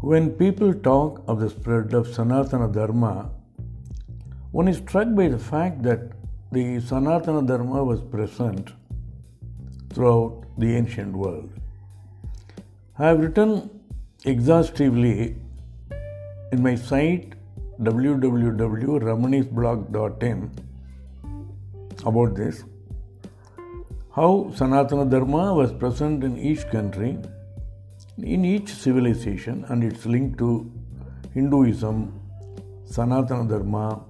When people talk of the spread of Sanatana Dharma, one is struck by the fact that the Sanatana Dharma was present throughout the ancient world. I have written exhaustively in my site www.ramanisblog.in about this how Sanatana Dharma was present in each country, in each civilization, and its link to Hinduism, Sanatana Dharma,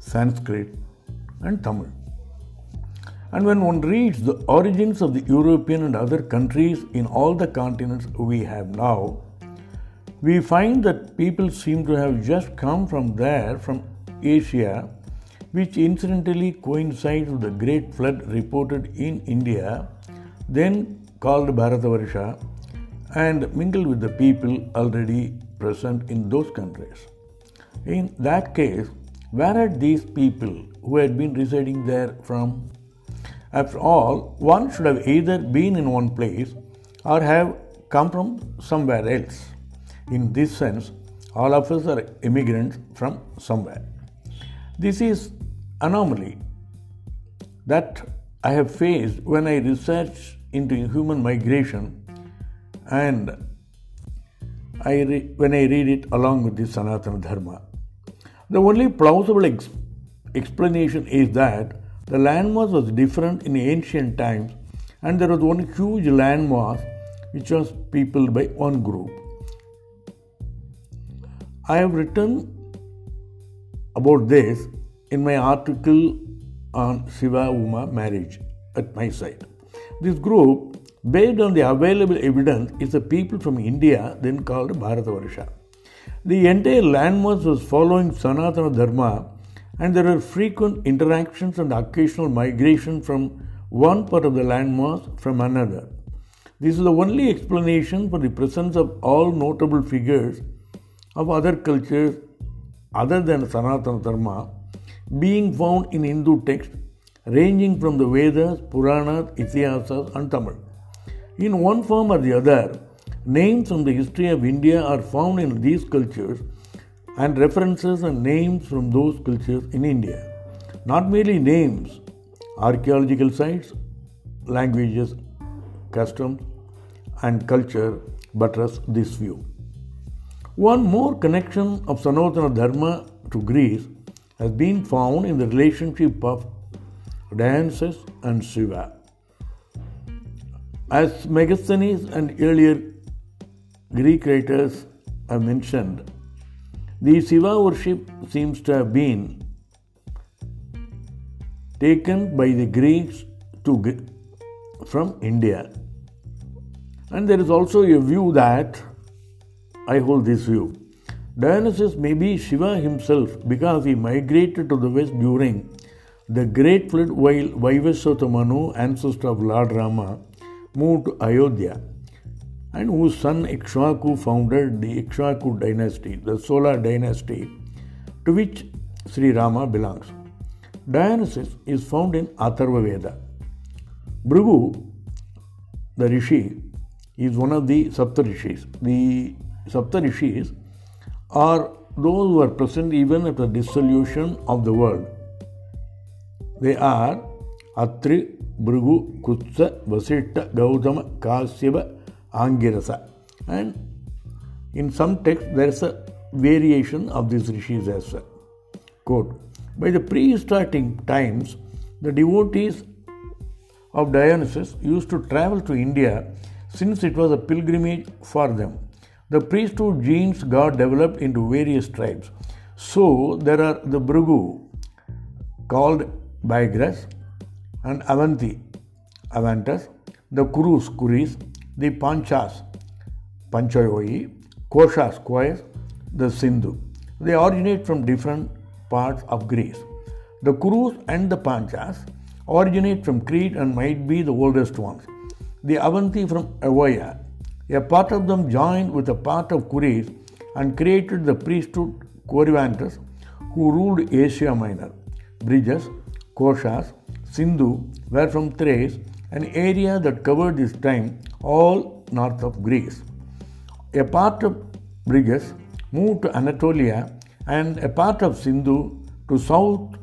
Sanskrit, and Tamil. And when one reads the origins of the European and other countries in all the continents we have now, we find that people seem to have just come from there, from Asia, which incidentally coincides with the great flood reported in India, then called Bharatavarsha, and mingled with the people already present in those countries. In that case, where had these people who had been residing there from? After all, one should have either been in one place or have come from somewhere else. In this sense, all of us are immigrants from somewhere. This is anomaly that I have faced when I researched into human migration and I re- when I read it along with the Sanatana Dharma. The only plausible ex- explanation is that the landmass was different in ancient times and there was one huge landmass which was peopled by one group. I have written about this in my article on Shiva Uma marriage at my site. This group, based on the available evidence, it's the people from India, then called Bharatavarsha. The entire landmass was following Sanatana Dharma, and there were frequent interactions and occasional migration from one part of the landmass from another. This is the only explanation for the presence of all notable figures of other cultures other than Sanatana Dharma being found in Hindu texts ranging from the Vedas, Puranas, Itihasas, and Tamil. In one form or the other, names from the history of India are found in these cultures and references and names from those cultures in India. Not merely names, archaeological sites, languages, customs, and culture buttress this view. One more connection of Sanatana Dharma to Greece has been found in the relationship of Dionysus and Shiva. As Megasthenes and earlier Greek writers have mentioned, the Shiva worship seems to have been taken by the Greeks to, from India. And there is also a view that I hold this view. Dionysus may be Shiva himself because he migrated to the west during the great flood while Vaivasvata Manu, ancestor of Lord Rama, moved to Ayodhya and whose son Ikshvaku founded the Ikshvaku dynasty, the solar dynasty to which Sri Rama belongs. Dionysus is found in Atharva Veda. Bhrigu, the rishi, is one of the Saptarishis. The Saptarishis are those who are present even at the dissolution of the world. They are Atri, Bhrigu, Kutsa, Vasishta, Gautama, Kasyapa, Angirasa. And in some texts there is a variation of these rishis as well. Quote, By the prehistoric times, the devotees of Dionysus used to travel to India since it was a pilgrimage for them. The priesthood genes got developed into various tribes. So there are the Bhrigu called Baigras and Avanti, Avantas, the Kurus, Kuris, the Panchas, Panchayoi, Koshas, Koyas, the Sindhu. They originate from different parts of Greece. The Kurus and the Panchas originate from Crete and might be the oldest ones. The Avanti from Avoya. A part of them joined with a part of Kuris and created the priesthood Corydontus who ruled Asia Minor. Brigus, Koshas, Sindhu were from Thrace, an area that covered this time all north of Greece. A part of Brigus moved to Anatolia and a part of Sindhu to south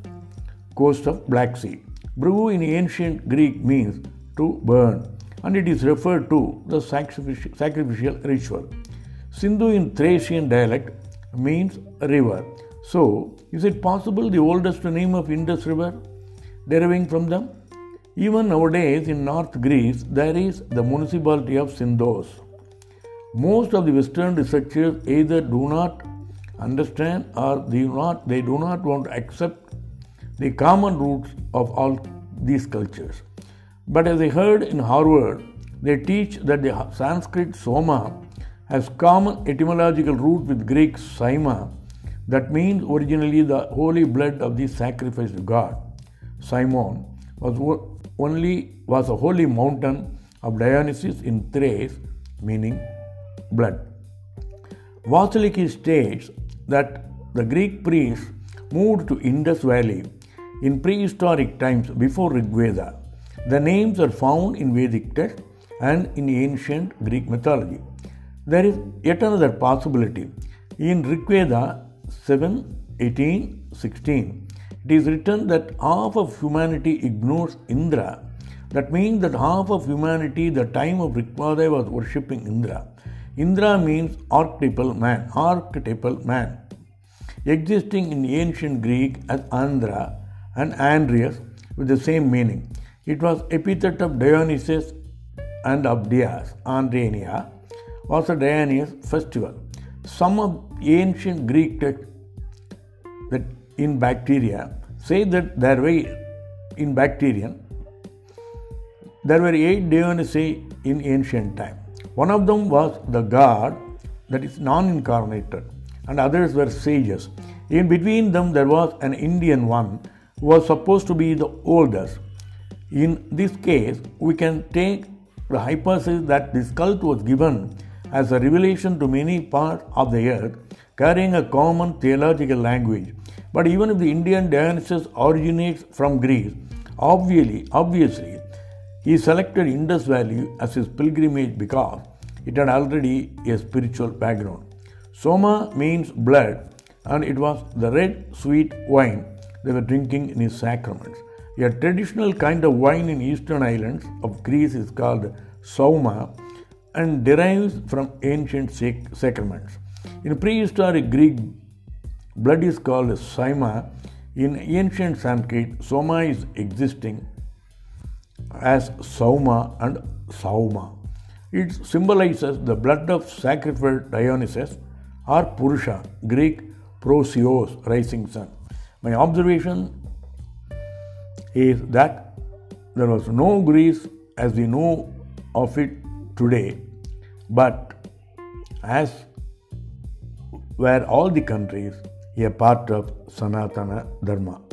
coast of Black Sea. Brew in ancient Greek means to burn and it is referred to the sacrificial ritual. Sindhu in Thracian dialect means river. So, is it possible the oldest name of Indus River deriving from them? Even nowadays in North Greece, there is the municipality of Sindos. Most of the Western researchers either do not understand or they do not, they do not want to accept the common roots of all these cultures. But as I heard in Harvard, they teach that the Sanskrit Soma has common etymological root with Greek Saima, that means originally the holy blood of the sacrificed god. Simon was only was a holy mountain of Dionysus in Thrace, meaning blood. Vasiliki states that the Greek priests moved to Indus Valley in prehistoric times before Rigveda. The names are found in Vedic texts and in ancient Greek mythology. There is yet another possibility. In Rigveda 7, 18, 16, it is written that half of humanity ignores Indra. That means that half of humanity, the time of Rigveda, was worshipping Indra. Indra means archetypal man, archetypal man, existing in ancient Greek as Andra and Andreas with the same meaning. It was epithet of Dionysus and of Dias, Andrenia, was a Dionysus festival. Some of ancient Greek texts that in bacteria say that there were in bacterian there were eight Dionysi in ancient time. One of them was the god that is non-incarnated, and others were sages. In between them, there was an Indian one who was supposed to be the oldest. In this case, we can take the hypothesis that this cult was given as a revelation to many parts of the earth, carrying a common theological language. But even if the Indian Dionysus originates from Greece, obviously, obviously, he selected Indus Valley as his pilgrimage because it had already a spiritual background. Soma means blood, and it was the red sweet wine they were drinking in his sacraments. A traditional kind of wine in eastern islands of Greece is called Soma and derives from ancient sacraments. In prehistoric Greek, blood is called Saima. In ancient Sanskrit, Soma is existing as Sauma and Sauma. It symbolizes the blood of sacrificed Dionysus or Purusha, Greek prosios, rising sun. My observation is that there was no Greece as we know of it today, but as were all the countries a part of Sanatana Dharma.